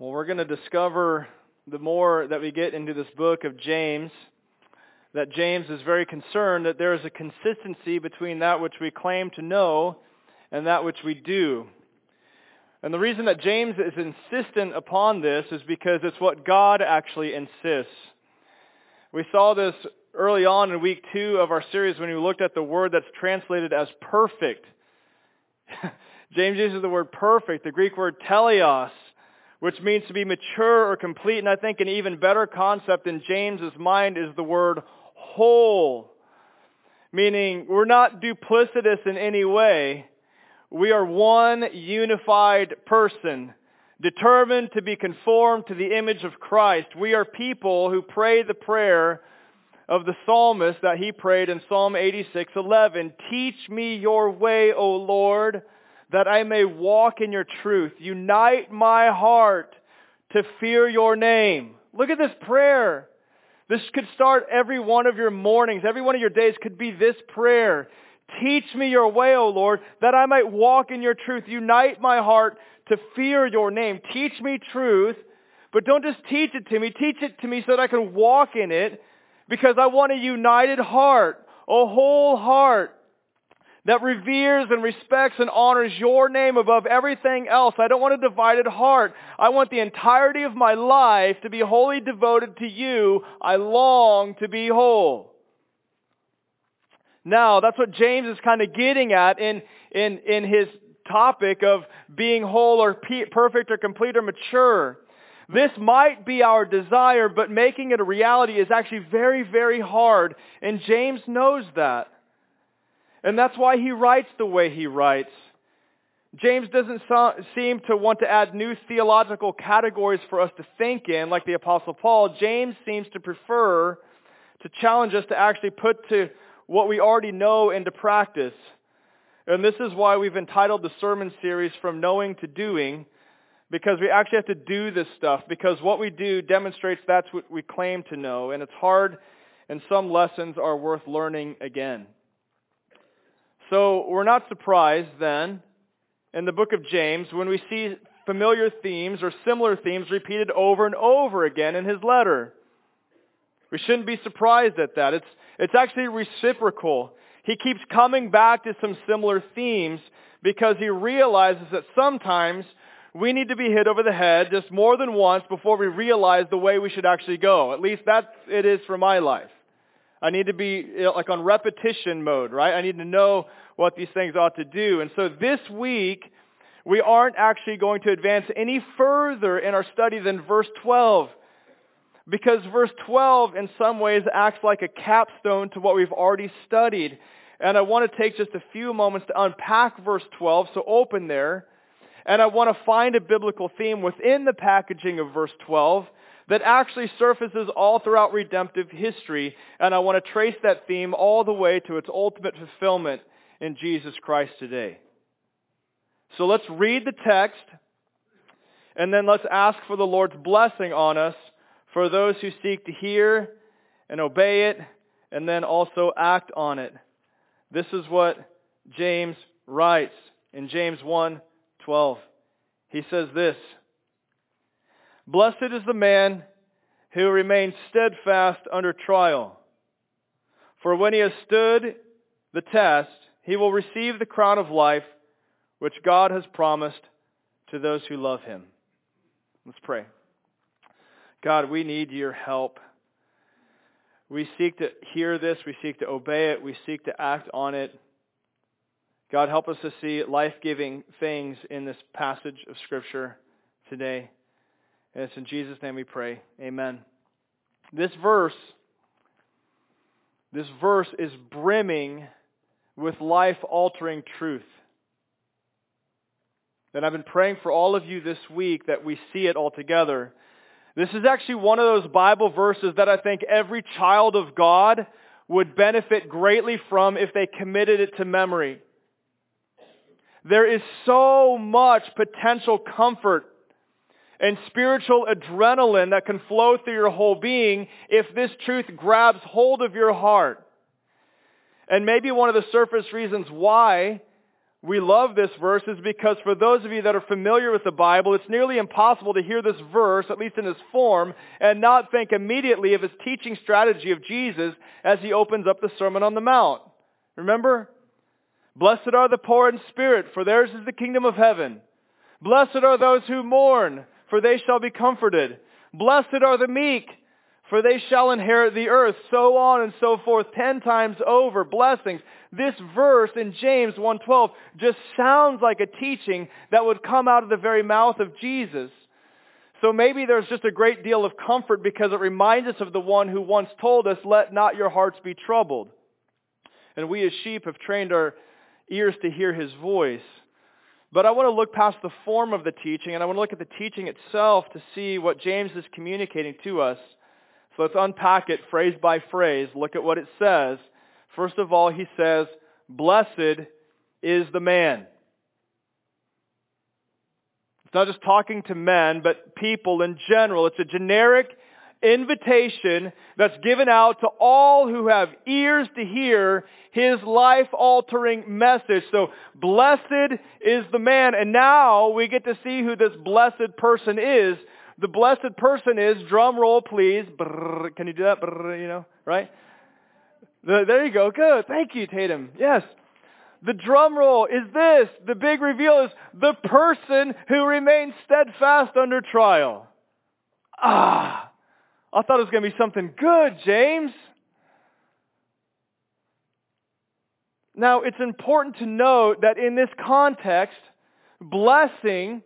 Well, we're going to discover the more that we get into this book of James that James is very concerned that there is a consistency between that which we claim to know and that which we do. And the reason that James is insistent upon this is because it's what God actually insists. We saw this early on in week two of our series when we looked at the word that's translated as perfect. James uses the word perfect, the Greek word teleos, which means to be mature or complete. And I think an even better concept in James's mind is the word whole, meaning we're not duplicitous in any way. We are one unified person, determined to be conformed to the image of Christ. We are people who pray the prayer of the psalmist that he prayed in Psalm 86:11, "Teach me your way, O Lord, that I may walk in your truth. Unite my heart to fear your name." Look at this prayer. This could start every one of your mornings. Every one of your days could be this prayer. Teach me your way, O Lord, that I might walk in your truth. Unite my heart to fear your name. Teach me truth, but don't just teach it to me. Teach it to me so that I can walk in it because I want a united heart, a whole heart that reveres and respects and honors your name above everything else. I don't want a divided heart. I want the entirety of my life to be wholly devoted to you. I long to be whole. Now, that's what James is kind of getting at in, in, in his topic of being whole or perfect or complete or mature. This might be our desire, but making it a reality is actually very, very hard, and James knows that. And that's why he writes the way he writes. James doesn't so, seem to want to add new theological categories for us to think in like the Apostle Paul. James seems to prefer to challenge us to actually put to what we already know into practice. And this is why we've entitled the sermon series From Knowing to Doing, because we actually have to do this stuff, because what we do demonstrates that's what we claim to know, and it's hard, and some lessons are worth learning again. So we're not surprised then in the book of James when we see familiar themes or similar themes repeated over and over again in his letter. We shouldn't be surprised at that. It's, it's actually reciprocal. He keeps coming back to some similar themes because he realizes that sometimes we need to be hit over the head just more than once before we realize the way we should actually go. At least that it is for my life. I need to be like on repetition mode, right? I need to know what these things ought to do. And so this week, we aren't actually going to advance any further in our study than verse 12 because verse 12 in some ways acts like a capstone to what we've already studied. And I want to take just a few moments to unpack verse 12, so open there. And I want to find a biblical theme within the packaging of verse 12 that actually surfaces all throughout redemptive history. And I want to trace that theme all the way to its ultimate fulfillment in Jesus Christ today. So let's read the text, and then let's ask for the Lord's blessing on us for those who seek to hear and obey it and then also act on it. This is what James writes in James 1:12. He says this, Blessed is the man who remains steadfast under trial. For when he has stood the test, he will receive the crown of life which God has promised to those who love him. Let's pray. God, we need your help. We seek to hear this. We seek to obey it. We seek to act on it. God, help us to see life-giving things in this passage of Scripture today. And it's in Jesus' name we pray. Amen. This verse, this verse is brimming with life-altering truth. And I've been praying for all of you this week that we see it all together. This is actually one of those Bible verses that I think every child of God would benefit greatly from if they committed it to memory. There is so much potential comfort and spiritual adrenaline that can flow through your whole being if this truth grabs hold of your heart. And maybe one of the surface reasons why we love this verse is because for those of you that are familiar with the Bible, it's nearly impossible to hear this verse, at least in its form, and not think immediately of his teaching strategy of Jesus as he opens up the Sermon on the Mount. Remember? Blessed are the poor in spirit, for theirs is the kingdom of heaven. Blessed are those who mourn, for they shall be comforted. Blessed are the meek, for they shall inherit the earth. So on and so forth, ten times over, blessings. This verse in James 1.12 just sounds like a teaching that would come out of the very mouth of Jesus. So maybe there's just a great deal of comfort because it reminds us of the one who once told us, let not your hearts be troubled. And we as sheep have trained our ears to hear his voice. But I want to look past the form of the teaching and I want to look at the teaching itself to see what James is communicating to us. So let's unpack it phrase by phrase. Look at what it says. First of all, he says, blessed is the man. It's not just talking to men, but people in general. It's a generic invitation that's given out to all who have ears to hear his life-altering message. So blessed is the man. And now we get to see who this blessed person is. The blessed person is, drum roll please, brrr, can you do that? Brrr, you know, right? The, there you go. Good. Thank you, Tatum. Yes. The drum roll is this. The big reveal is the person who remains steadfast under trial. Ah, I thought it was going to be something good, James. Now, it's important to note that in this context, blessing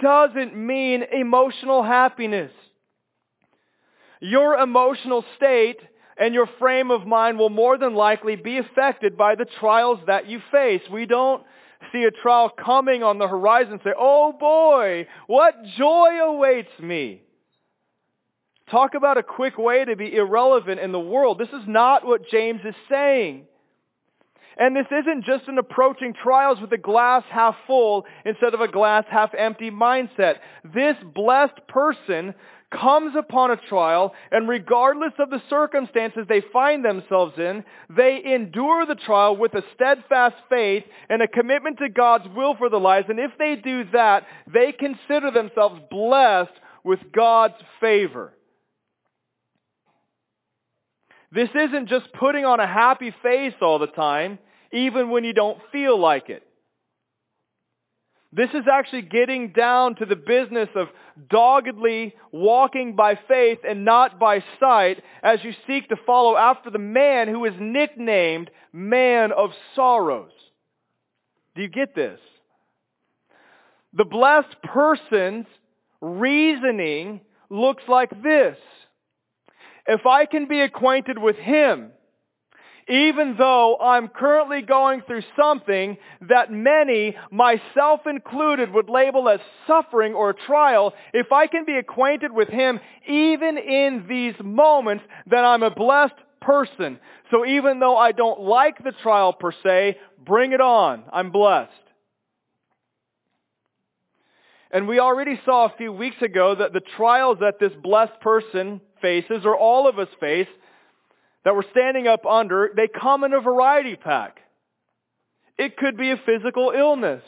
doesn't mean emotional happiness. Your emotional state and your frame of mind will more than likely be affected by the trials that you face. We don't see a trial coming on the horizon and say, oh boy, what joy awaits me. Talk about a quick way to be irrelevant in the world. This is not what James is saying. And this isn't just an approaching trials with a glass half full instead of a glass half empty mindset. This blessed person comes upon a trial, and regardless of the circumstances they find themselves in, they endure the trial with a steadfast faith and a commitment to God's will for their lives. And if they do that, they consider themselves blessed with God's favor. This isn't just putting on a happy face all the time, even when you don't feel like it. This is actually getting down to the business of doggedly walking by faith and not by sight as you seek to follow after the man who is nicknamed man of sorrows. Do you get this? The blessed person's reasoning looks like this. If I can be acquainted with him, even though I'm currently going through something that many, myself included, would label as suffering or trial, if I can be acquainted with Him even in these moments, then I'm a blessed person. So even though I don't like the trial per se, bring it on. I'm blessed. And we already saw a few weeks ago that the trials that this blessed person faces, or all of us face, that we're standing up under, they come in a variety pack. It could be a physical illness.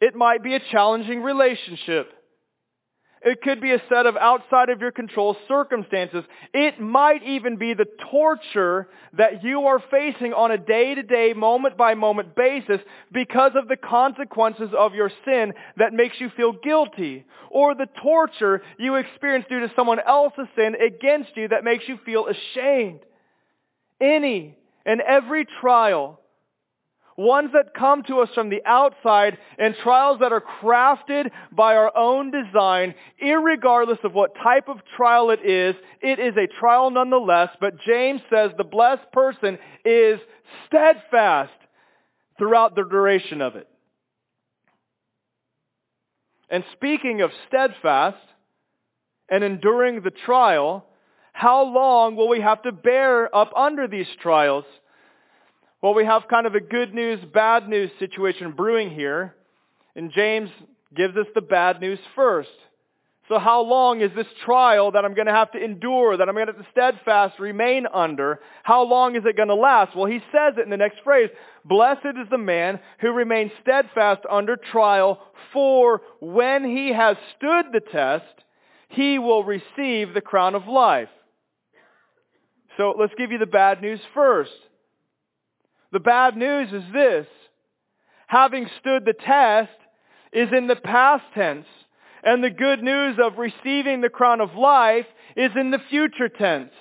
It might be a challenging relationship. It could be a set of outside of your control circumstances. It might even be the torture that you are facing on a day-to-day, moment-by-moment basis because of the consequences of your sin that makes you feel guilty. Or the torture you experience due to someone else's sin against you that makes you feel ashamed. Any and every trial ones that come to us from the outside, and trials that are crafted by our own design, irregardless of what type of trial it is, it is a trial nonetheless, but James says the blessed person is steadfast throughout the duration of it. And speaking of steadfast and enduring the trial, how long will we have to bear up under these trials? Well, we have kind of a good news, bad news situation brewing here. And James gives us the bad news first. So how long is this trial that I'm going to have to endure, that I'm going to have to steadfast remain under? How long is it going to last? Well, he says it in the next phrase. Blessed is the man who remains steadfast under trial, for when he has stood the test, he will receive the crown of life. So let's give you the bad news first. The bad news is this. Having stood the test is in the past tense. And the good news of receiving the crown of life is in the future tense.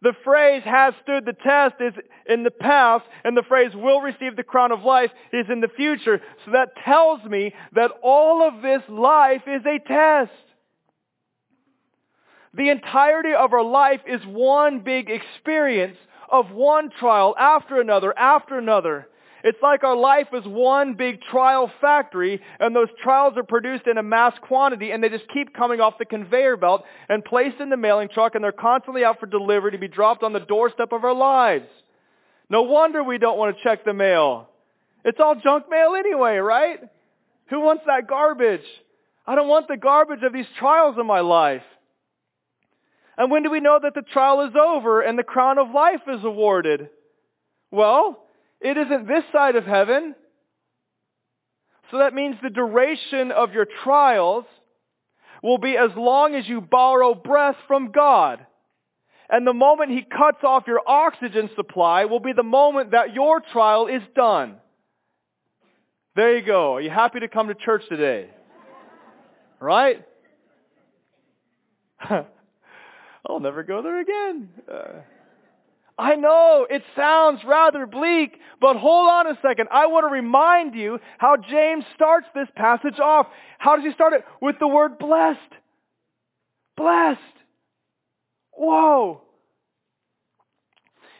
The phrase has stood the test is in the past, and the phrase will receive the crown of life is in the future. So that tells me that all of this life is a test. The entirety of our life is one big experience of one trial after another after another. It's like our life is one big trial factory, and those trials are produced in a mass quantity, and they just keep coming off the conveyor belt and placed in the mailing truck, and they're constantly out for delivery to be dropped on the doorstep of our lives. No wonder we don't want to check the mail. It's all junk mail anyway, right? Who wants that garbage? I don't want the garbage of these trials in my life. And when do we know that the trial is over and the crown of life is awarded? Well, it isn't this side of heaven. So that means the duration of your trials will be as long as you borrow breath from God. And the moment He cuts off your oxygen supply will be the moment that your trial is done. There you go. Are you happy to come to church today? Right? I'll never go there again. Uh, I know it sounds rather bleak, but hold on a second. I want to remind you how James starts this passage off. How does he start it? With the word blessed. Blessed. Whoa.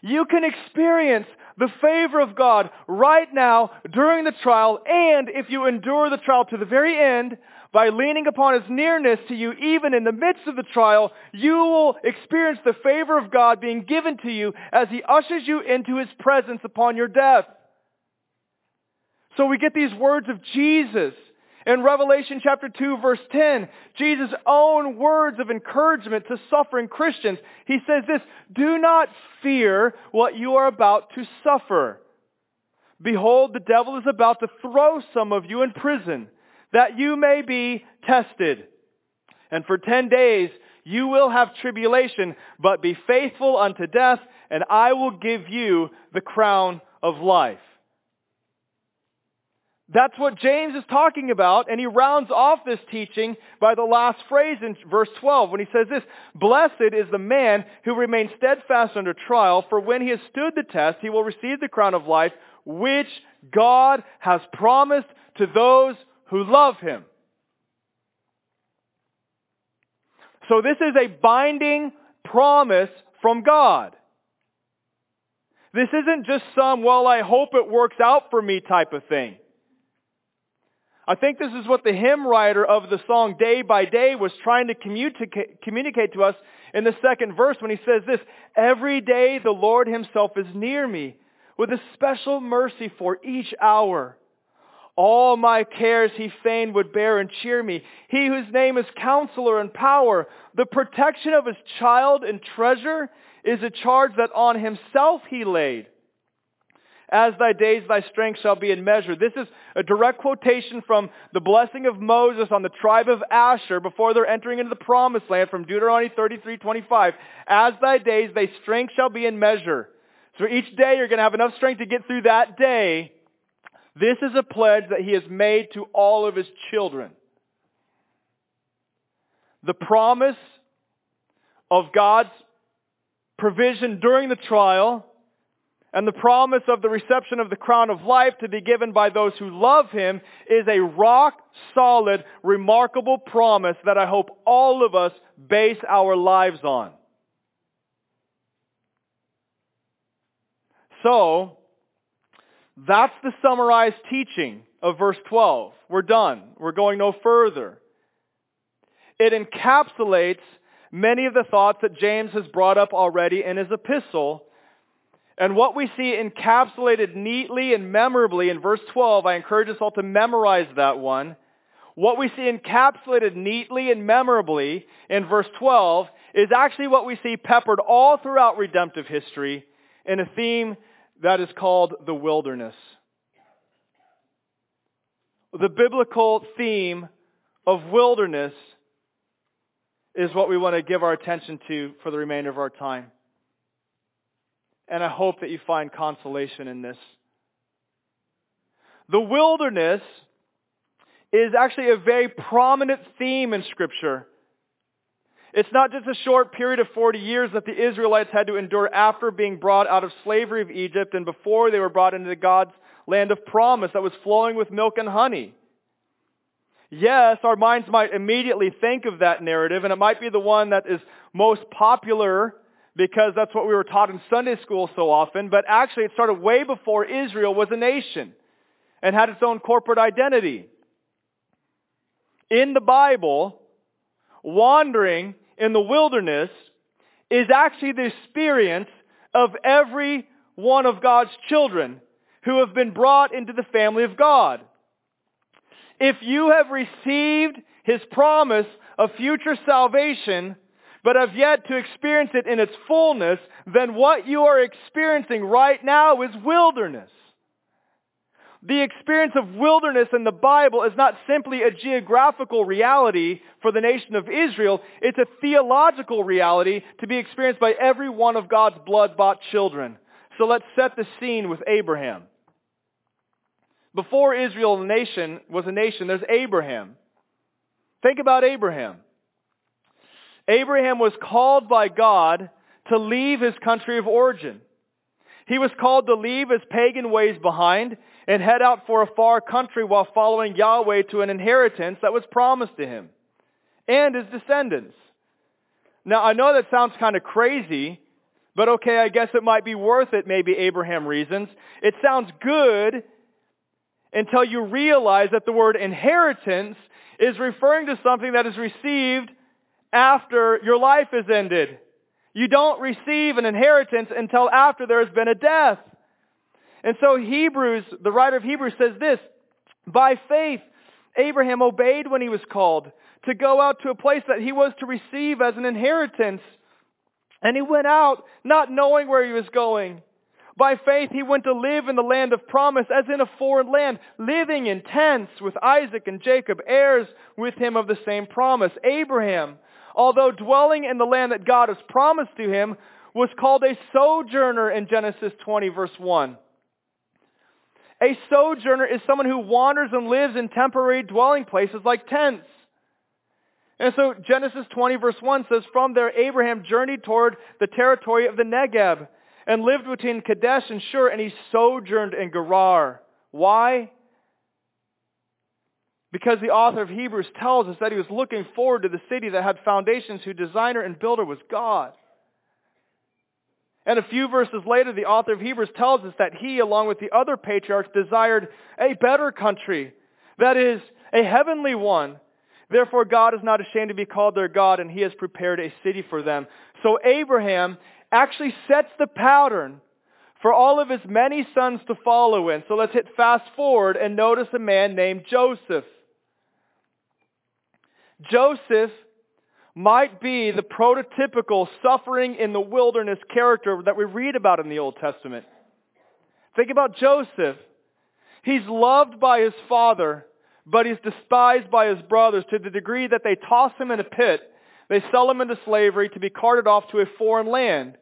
You can experience the favor of God right now during the trial, and if you endure the trial to the very end, by leaning upon his nearness to you even in the midst of the trial, you will experience the favor of God being given to you as he ushers you into his presence upon your death. So we get these words of Jesus in Revelation chapter 2 verse 10, Jesus' own words of encouragement to suffering Christians. He says this, do not fear what you are about to suffer. Behold, the devil is about to throw some of you in prison that you may be tested. And for ten days you will have tribulation, but be faithful unto death, and I will give you the crown of life. That's what James is talking about, and he rounds off this teaching by the last phrase in verse 12 when he says this, Blessed is the man who remains steadfast under trial, for when he has stood the test, he will receive the crown of life, which God has promised to those who love him. So this is a binding promise from God. This isn't just some, well, I hope it works out for me type of thing. I think this is what the hymn writer of the song Day by Day was trying to communicate, to us in the second verse when he says this, Every day the Lord himself is near me with a special mercy for each hour. All my cares he fain would bear and cheer me. He whose name is counselor and power, the protection of his child and treasure is a charge that on himself he laid. As thy days, thy strength shall be in measure. This is a direct quotation from the blessing of Moses on the tribe of Asher before they're entering into the promised land from Deuteronomy 33:25. As thy days, thy strength shall be in measure. So each day you're going to have enough strength to get through that day this is a pledge that he has made to all of his children. The promise of God's provision during the trial and the promise of the reception of the crown of life to be given by those who love him is a rock solid, remarkable promise that I hope all of us base our lives on. So, that's the summarized teaching of verse 12. We're done. We're going no further. It encapsulates many of the thoughts that James has brought up already in his epistle. And what we see encapsulated neatly and memorably in verse 12, I encourage us all to memorize that one. what we see encapsulated neatly and memorably in verse 12 is actually what we see peppered all throughout redemptive history in a theme that is called the wilderness. The biblical theme of wilderness is what we want to give our attention to for the remainder of our time. And I hope that you find consolation in this. The wilderness is actually a very prominent theme in Scripture. It's not just a short period of 40 years that the Israelites had to endure after being brought out of slavery of Egypt and before they were brought into God's land of promise that was flowing with milk and honey. Yes, our minds might immediately think of that narrative, and it might be the one that is most popular because that's what we were taught in Sunday school so often, but actually it started way before Israel was a nation and had its own corporate identity. In the Bible, wandering in the wilderness is actually the experience of every one of God's children who have been brought into the family of God. If you have received his promise of future salvation, but have yet to experience it in its fullness, then what you are experiencing right now is wilderness. The experience of wilderness in the Bible is not simply a geographical reality for the nation of Israel. It's a theological reality to be experienced by every one of God's blood-bought children. So let's set the scene with Abraham. Before Israel the nation was a nation, there's Abraham. Think about Abraham. Abraham was called by God to leave his country of origin. He was called to leave his pagan ways behind and head out for a far country while following Yahweh to an inheritance that was promised to him and his descendants. Now, I know that sounds kind of crazy, but okay, I guess it might be worth it, maybe Abraham reasons. It sounds good until you realize that the word inheritance is referring to something that is received after your life is ended. You don't receive an inheritance until after there has been a death. And so Hebrews, the writer of Hebrews says this, by faith, Abraham obeyed when he was called to go out to a place that he was to receive as an inheritance. And he went out not knowing where he was going. By faith, he went to live in the land of promise as in a foreign land, living in tents with Isaac and Jacob, heirs with him of the same promise. Abraham, although dwelling in the land that God has promised to him, was called a sojourner in Genesis 20 verse 1. A sojourner is someone who wanders and lives in temporary dwelling places like tents. And so Genesis 20 verse 1 says, From there Abraham journeyed toward the territory of the Negeb and lived between Kadesh and Shur, and he sojourned in Gerar. Why? Because the author of Hebrews tells us that he was looking forward to the city that had foundations, whose designer and builder was God. And a few verses later, the author of Hebrews tells us that he, along with the other patriarchs, desired a better country, that is, a heavenly one. Therefore, God is not ashamed to be called their God, and he has prepared a city for them. So Abraham actually sets the pattern for all of his many sons to follow in. So let's hit fast forward and notice a man named Joseph. Joseph might be the prototypical suffering in the wilderness character that we read about in the Old Testament. Think about Joseph. He's loved by his father, but he's despised by his brothers to the degree that they toss him in a pit. They sell him into slavery to be carted off to a foreign land.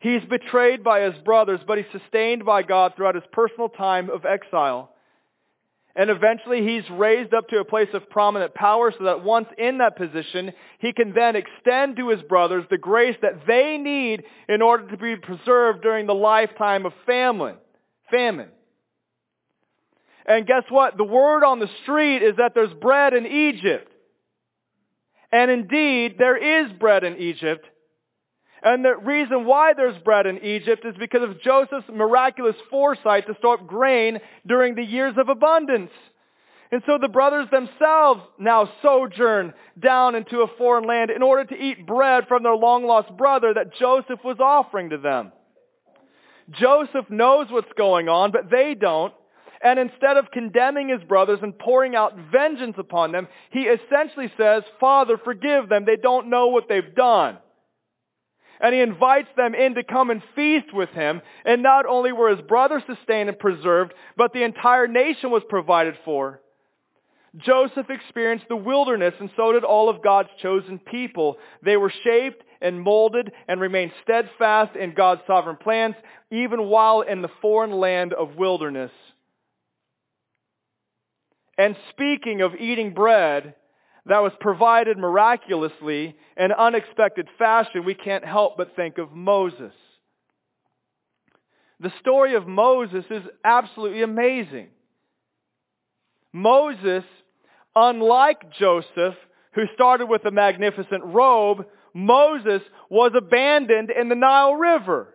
He's betrayed by his brothers, but he's sustained by God throughout his personal time of exile. And eventually he's raised up to a place of prominent power so that once in that position, he can then extend to his brothers the grace that they need in order to be preserved during the lifetime of famine. Famine. And guess what? The word on the street is that there's bread in Egypt. And indeed, there is bread in Egypt. And the reason why there's bread in Egypt is because of Joseph's miraculous foresight to store up grain during the years of abundance. And so the brothers themselves now sojourn down into a foreign land in order to eat bread from their long lost brother that Joseph was offering to them. Joseph knows what's going on, but they don't. And instead of condemning his brothers and pouring out vengeance upon them, he essentially says, Father, forgive them. They don't know what they've done. And he invites them in to come and feast with him. And not only were his brothers sustained and preserved, but the entire nation was provided for. Joseph experienced the wilderness, and so did all of God's chosen people. They were shaped and molded and remained steadfast in God's sovereign plans, even while in the foreign land of wilderness. And speaking of eating bread that was provided miraculously in unexpected fashion, we can't help but think of Moses. The story of Moses is absolutely amazing. Moses, unlike Joseph, who started with a magnificent robe, Moses was abandoned in the Nile River.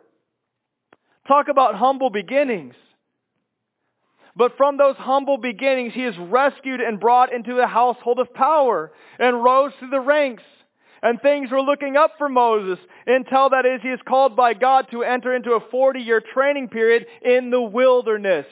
Talk about humble beginnings. But from those humble beginnings, he is rescued and brought into the household of power and rose through the ranks. And things were looking up for Moses until that is he is called by God to enter into a 40 year training period in the wilderness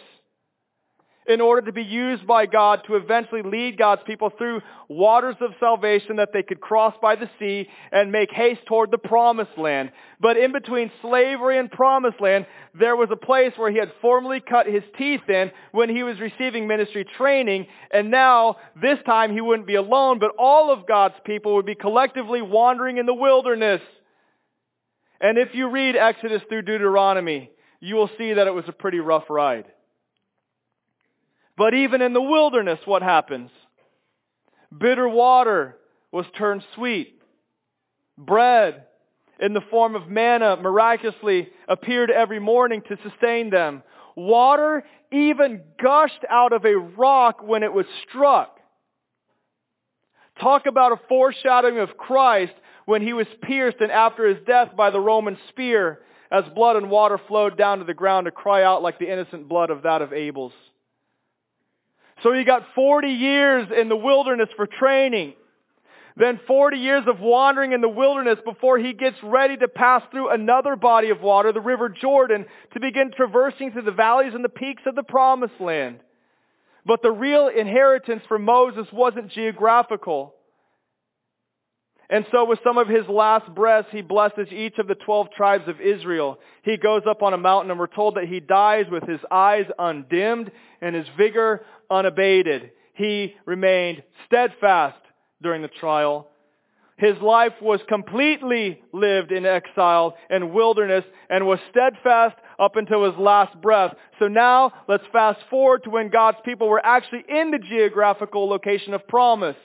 in order to be used by God to eventually lead God's people through waters of salvation that they could cross by the sea and make haste toward the promised land. But in between slavery and promised land, there was a place where he had formerly cut his teeth in when he was receiving ministry training, and now, this time, he wouldn't be alone, but all of God's people would be collectively wandering in the wilderness. And if you read Exodus through Deuteronomy, you will see that it was a pretty rough ride. But even in the wilderness, what happens? Bitter water was turned sweet. Bread in the form of manna miraculously appeared every morning to sustain them. Water even gushed out of a rock when it was struck. Talk about a foreshadowing of Christ when he was pierced and after his death by the Roman spear as blood and water flowed down to the ground to cry out like the innocent blood of that of Abel's. So he got 40 years in the wilderness for training. Then 40 years of wandering in the wilderness before he gets ready to pass through another body of water, the River Jordan, to begin traversing through the valleys and the peaks of the promised land. But the real inheritance for Moses wasn't geographical. And so with some of his last breaths, he blesses each of the 12 tribes of Israel. He goes up on a mountain and we're told that he dies with his eyes undimmed and his vigor unabated. He remained steadfast during the trial. His life was completely lived in exile and wilderness and was steadfast up until his last breath. So now let's fast forward to when God's people were actually in the geographical location of promise.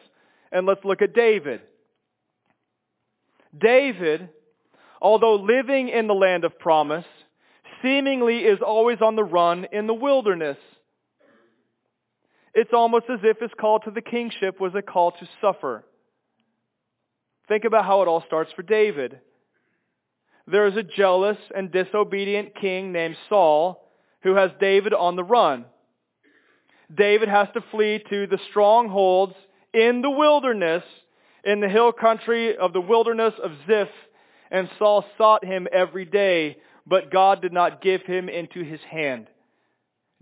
And let's look at David. David, although living in the land of promise, seemingly is always on the run in the wilderness. It's almost as if his call to the kingship was a call to suffer. Think about how it all starts for David. There is a jealous and disobedient king named Saul who has David on the run. David has to flee to the strongholds in the wilderness in the hill country of the wilderness of Ziph, and Saul sought him every day, but God did not give him into his hand.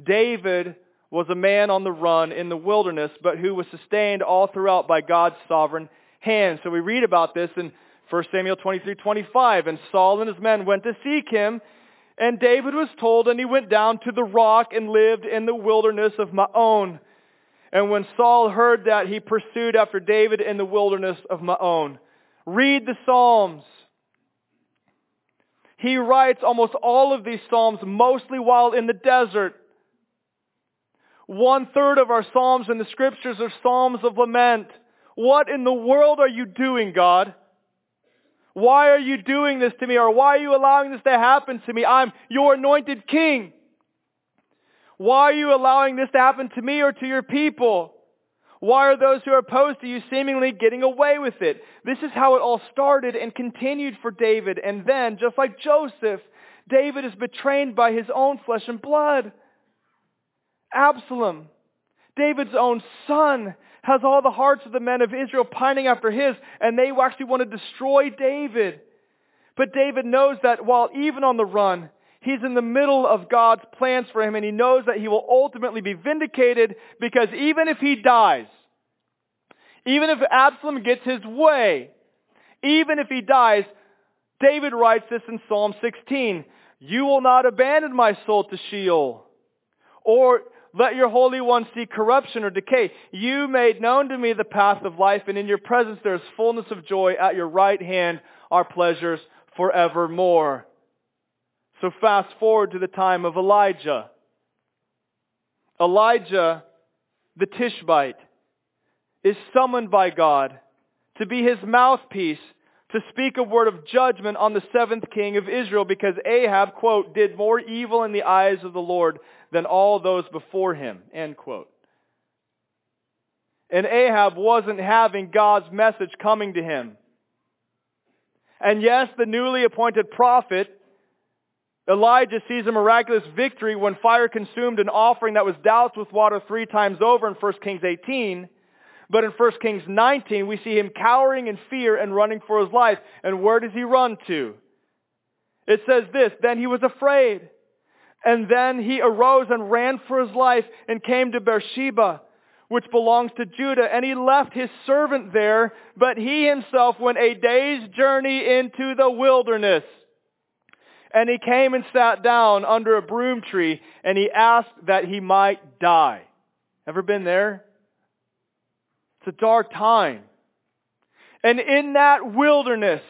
David was a man on the run in the wilderness, but who was sustained all throughout by God's sovereign hand. So we read about this in 1 Samuel 23, 25. And Saul and his men went to seek him, and David was told, and he went down to the rock and lived in the wilderness of Maon. And when Saul heard that, he pursued after David in the wilderness of Maon. Read the Psalms. He writes almost all of these Psalms mostly while in the desert. One third of our Psalms in the scriptures are Psalms of lament. What in the world are you doing, God? Why are you doing this to me? Or why are you allowing this to happen to me? I'm your anointed king. Why are you allowing this to happen to me or to your people? Why are those who are opposed to you seemingly getting away with it? This is how it all started and continued for David. And then, just like Joseph, David is betrayed by his own flesh and blood. Absalom, David's own son, has all the hearts of the men of Israel pining after his, and they actually want to destroy David. But David knows that while even on the run, He's in the middle of God's plans for him and he knows that he will ultimately be vindicated because even if he dies, even if Absalom gets his way, even if he dies, David writes this in Psalm 16, You will not abandon my soul to Sheol, or let your Holy One see corruption or decay. You made known to me the path of life, and in your presence there is fullness of joy. At your right hand are pleasures forevermore. So fast forward to the time of Elijah. Elijah, the Tishbite, is summoned by God to be his mouthpiece to speak a word of judgment on the seventh king of Israel because Ahab, quote, did more evil in the eyes of the Lord than all those before him, end quote. And Ahab wasn't having God's message coming to him. And yes, the newly appointed prophet Elijah sees a miraculous victory when fire consumed an offering that was doused with water three times over in 1 Kings 18. But in 1 Kings 19, we see him cowering in fear and running for his life. And where does he run to? It says this, then he was afraid. And then he arose and ran for his life and came to Beersheba, which belongs to Judah. And he left his servant there, but he himself went a day's journey into the wilderness. And he came and sat down under a broom tree, and he asked that he might die. Ever been there? It's a dark time. And in that wilderness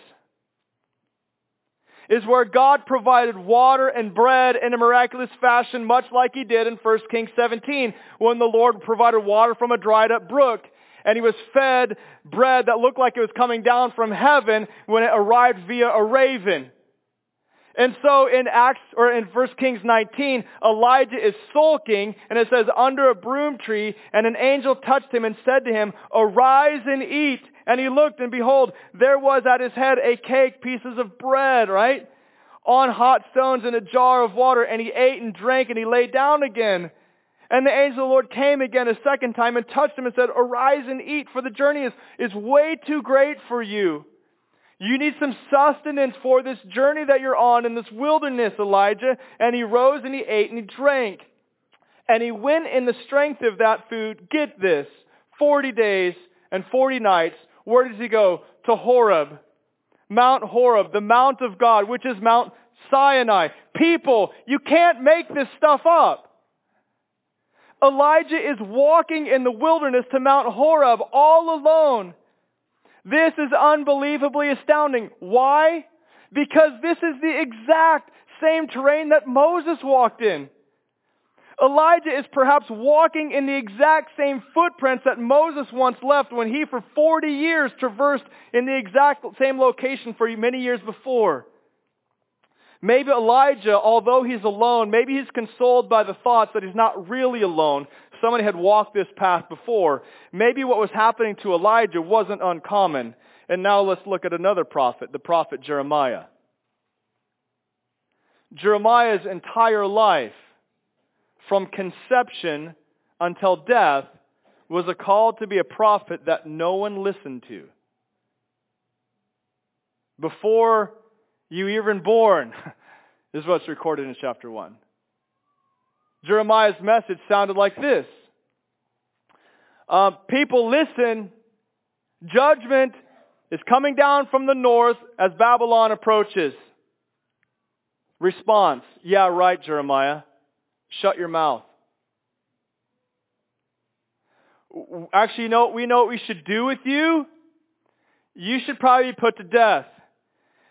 is where God provided water and bread in a miraculous fashion, much like he did in 1 Kings 17, when the Lord provided water from a dried up brook. And he was fed bread that looked like it was coming down from heaven when it arrived via a raven. And so in Acts, or in 1 Kings 19, Elijah is sulking, and it says, under a broom tree, and an angel touched him and said to him, arise and eat. And he looked, and behold, there was at his head a cake, pieces of bread, right? On hot stones and a jar of water, and he ate and drank, and he lay down again. And the angel of the Lord came again a second time and touched him and said, arise and eat, for the journey is, is way too great for you. You need some sustenance for this journey that you're on in this wilderness, Elijah. And he rose and he ate and he drank. And he went in the strength of that food, get this, 40 days and 40 nights. Where does he go? To Horeb. Mount Horeb, the Mount of God, which is Mount Sinai. People, you can't make this stuff up. Elijah is walking in the wilderness to Mount Horeb all alone. This is unbelievably astounding. Why? Because this is the exact same terrain that Moses walked in. Elijah is perhaps walking in the exact same footprints that Moses once left when he for 40 years traversed in the exact same location for many years before. Maybe Elijah, although he's alone, maybe he's consoled by the thoughts that he's not really alone. Somebody had walked this path before. Maybe what was happening to Elijah wasn't uncommon. And now let's look at another prophet, the prophet Jeremiah. Jeremiah's entire life, from conception until death, was a call to be a prophet that no one listened to. Before you even born, is what's recorded in chapter 1. Jeremiah's message sounded like this. Uh, people listen. Judgment is coming down from the north as Babylon approaches. Response. Yeah, right, Jeremiah. Shut your mouth. Actually, you know, we know what we should do with you. You should probably be put to death.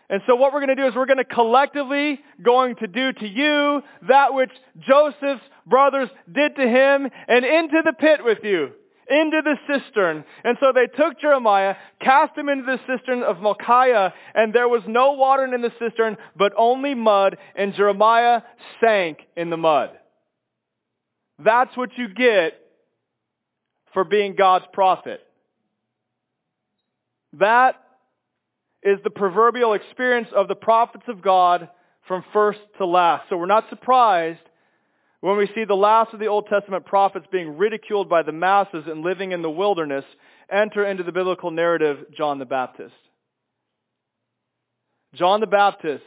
And so what we're going to do is we're going to collectively going to do to you that which Joseph's brothers did to him and into the pit with you, into the cistern. And so they took Jeremiah, cast him into the cistern of Malchiah, and there was no water in the cistern, but only mud, and Jeremiah sank in the mud. That's what you get for being God's prophet. That is the proverbial experience of the prophets of God from first to last. So we're not surprised when we see the last of the Old Testament prophets being ridiculed by the masses and living in the wilderness enter into the biblical narrative John the Baptist. John the Baptist,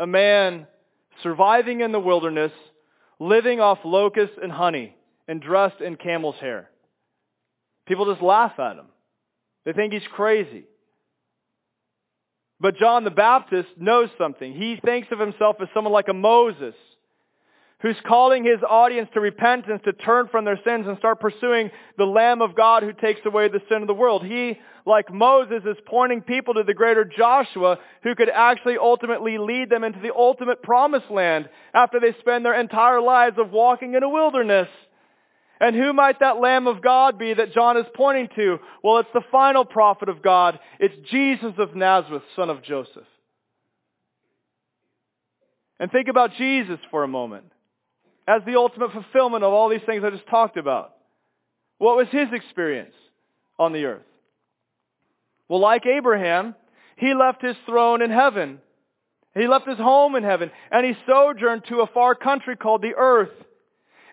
a man surviving in the wilderness, living off locusts and honey, and dressed in camel's hair. People just laugh at him. They think he's crazy. But John the Baptist knows something. He thinks of himself as someone like a Moses who's calling his audience to repentance, to turn from their sins and start pursuing the Lamb of God who takes away the sin of the world. He, like Moses, is pointing people to the greater Joshua who could actually ultimately lead them into the ultimate promised land after they spend their entire lives of walking in a wilderness. And who might that Lamb of God be that John is pointing to? Well, it's the final prophet of God. It's Jesus of Nazareth, son of Joseph. And think about Jesus for a moment as the ultimate fulfillment of all these things I just talked about. What was his experience on the earth? Well, like Abraham, he left his throne in heaven. He left his home in heaven, and he sojourned to a far country called the earth.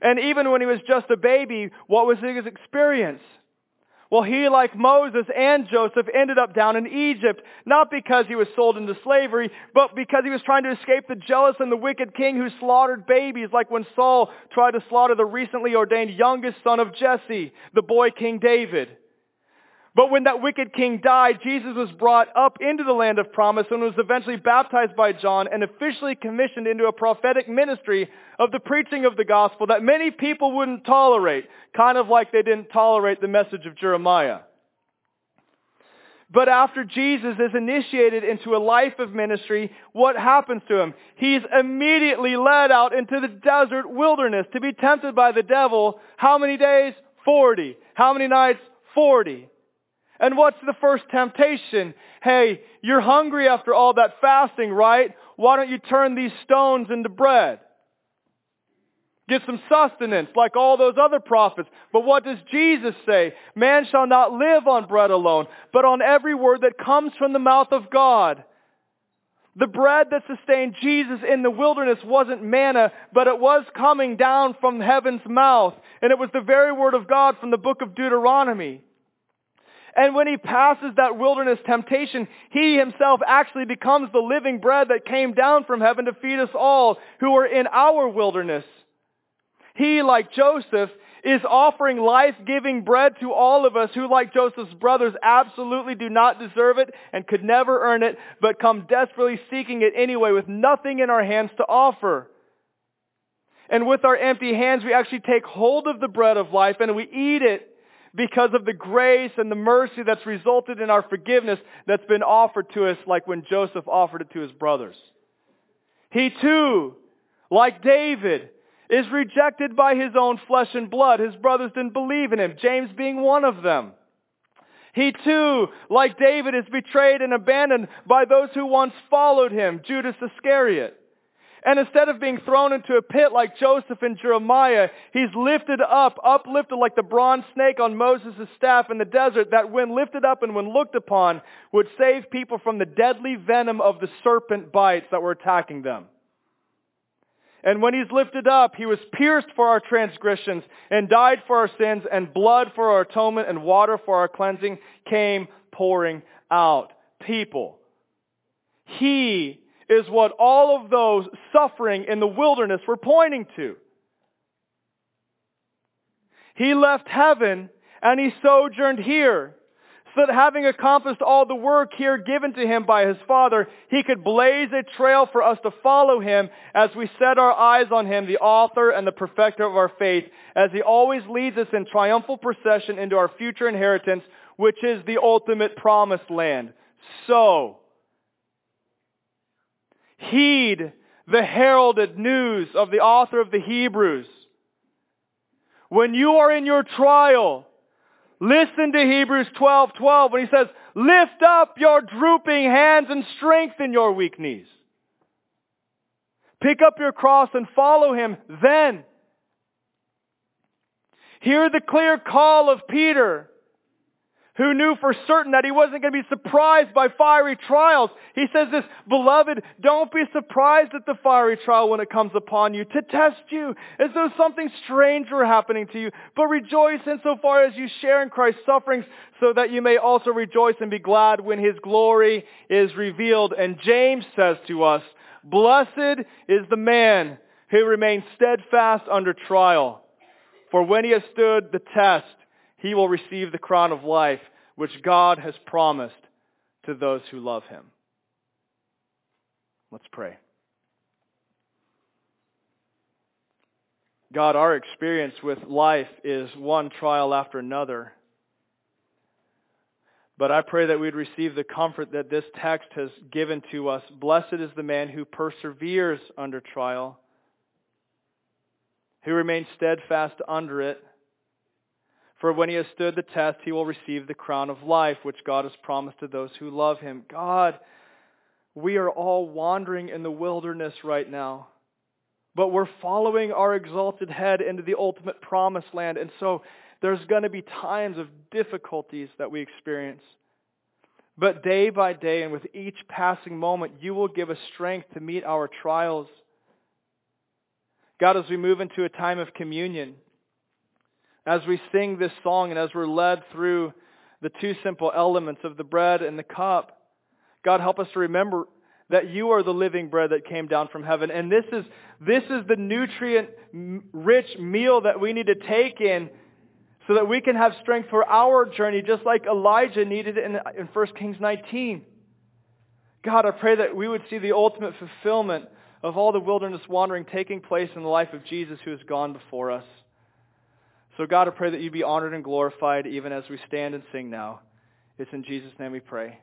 And even when he was just a baby, what was his experience? Well, he, like Moses and Joseph, ended up down in Egypt, not because he was sold into slavery, but because he was trying to escape the jealous and the wicked king who slaughtered babies, like when Saul tried to slaughter the recently ordained youngest son of Jesse, the boy King David. But when that wicked king died, Jesus was brought up into the land of promise and was eventually baptized by John and officially commissioned into a prophetic ministry of the preaching of the gospel that many people wouldn't tolerate, kind of like they didn't tolerate the message of Jeremiah. But after Jesus is initiated into a life of ministry, what happens to him? He's immediately led out into the desert wilderness to be tempted by the devil. How many days? Forty. How many nights? Forty. And what's the first temptation? Hey, you're hungry after all that fasting, right? Why don't you turn these stones into bread? Get some sustenance like all those other prophets. But what does Jesus say? Man shall not live on bread alone, but on every word that comes from the mouth of God. The bread that sustained Jesus in the wilderness wasn't manna, but it was coming down from heaven's mouth. And it was the very word of God from the book of Deuteronomy. And when he passes that wilderness temptation, he himself actually becomes the living bread that came down from heaven to feed us all who are in our wilderness. He, like Joseph, is offering life-giving bread to all of us who, like Joseph's brothers, absolutely do not deserve it and could never earn it, but come desperately seeking it anyway with nothing in our hands to offer. And with our empty hands, we actually take hold of the bread of life and we eat it because of the grace and the mercy that's resulted in our forgiveness that's been offered to us like when Joseph offered it to his brothers. He too, like David, is rejected by his own flesh and blood. His brothers didn't believe in him, James being one of them. He too, like David, is betrayed and abandoned by those who once followed him, Judas Iscariot. And instead of being thrown into a pit like Joseph and Jeremiah, he's lifted up, uplifted like the bronze snake on Moses' staff in the desert that when lifted up and when looked upon would save people from the deadly venom of the serpent bites that were attacking them. And when he's lifted up, he was pierced for our transgressions and died for our sins and blood for our atonement and water for our cleansing came pouring out. People. He is what all of those suffering in the wilderness were pointing to. He left heaven and he sojourned here so that having accomplished all the work here given to him by his Father, he could blaze a trail for us to follow him as we set our eyes on him, the author and the perfecter of our faith, as he always leads us in triumphal procession into our future inheritance, which is the ultimate promised land. So, Heed the heralded news of the author of the Hebrews. When you are in your trial, listen to Hebrews 12, 12 when he says, lift up your drooping hands and strengthen your weak knees. Pick up your cross and follow him then. Hear the clear call of Peter who knew for certain that he wasn't going to be surprised by fiery trials. He says this, Beloved, don't be surprised at the fiery trial when it comes upon you to test you as though something strange were happening to you. But rejoice insofar as you share in Christ's sufferings so that you may also rejoice and be glad when his glory is revealed. And James says to us, Blessed is the man who remains steadfast under trial. For when he has stood the test, he will receive the crown of life, which God has promised to those who love him. Let's pray. God, our experience with life is one trial after another. But I pray that we'd receive the comfort that this text has given to us. Blessed is the man who perseveres under trial, who remains steadfast under it. For when he has stood the test, he will receive the crown of life, which God has promised to those who love him. God, we are all wandering in the wilderness right now but we're following our exalted head into the ultimate promised land. And so there's going to be times of difficulties that we experience. But day by day and with each passing moment, you will give us strength to meet our trials. God, as we move into a time of communion, as we sing this song and as we're led through the two simple elements of the bread and the cup, God, help us to remember that you are the living bread that came down from heaven. And this is, this is the nutrient rich meal that we need to take in so that we can have strength for our journey, just like Elijah needed in, in 1 Kings 19. God, I pray that we would see the ultimate fulfillment of all the wilderness wandering taking place in the life of Jesus who has gone before us. So God, I pray that you be honored and glorified even as we stand and sing now. It's in Jesus' name we pray.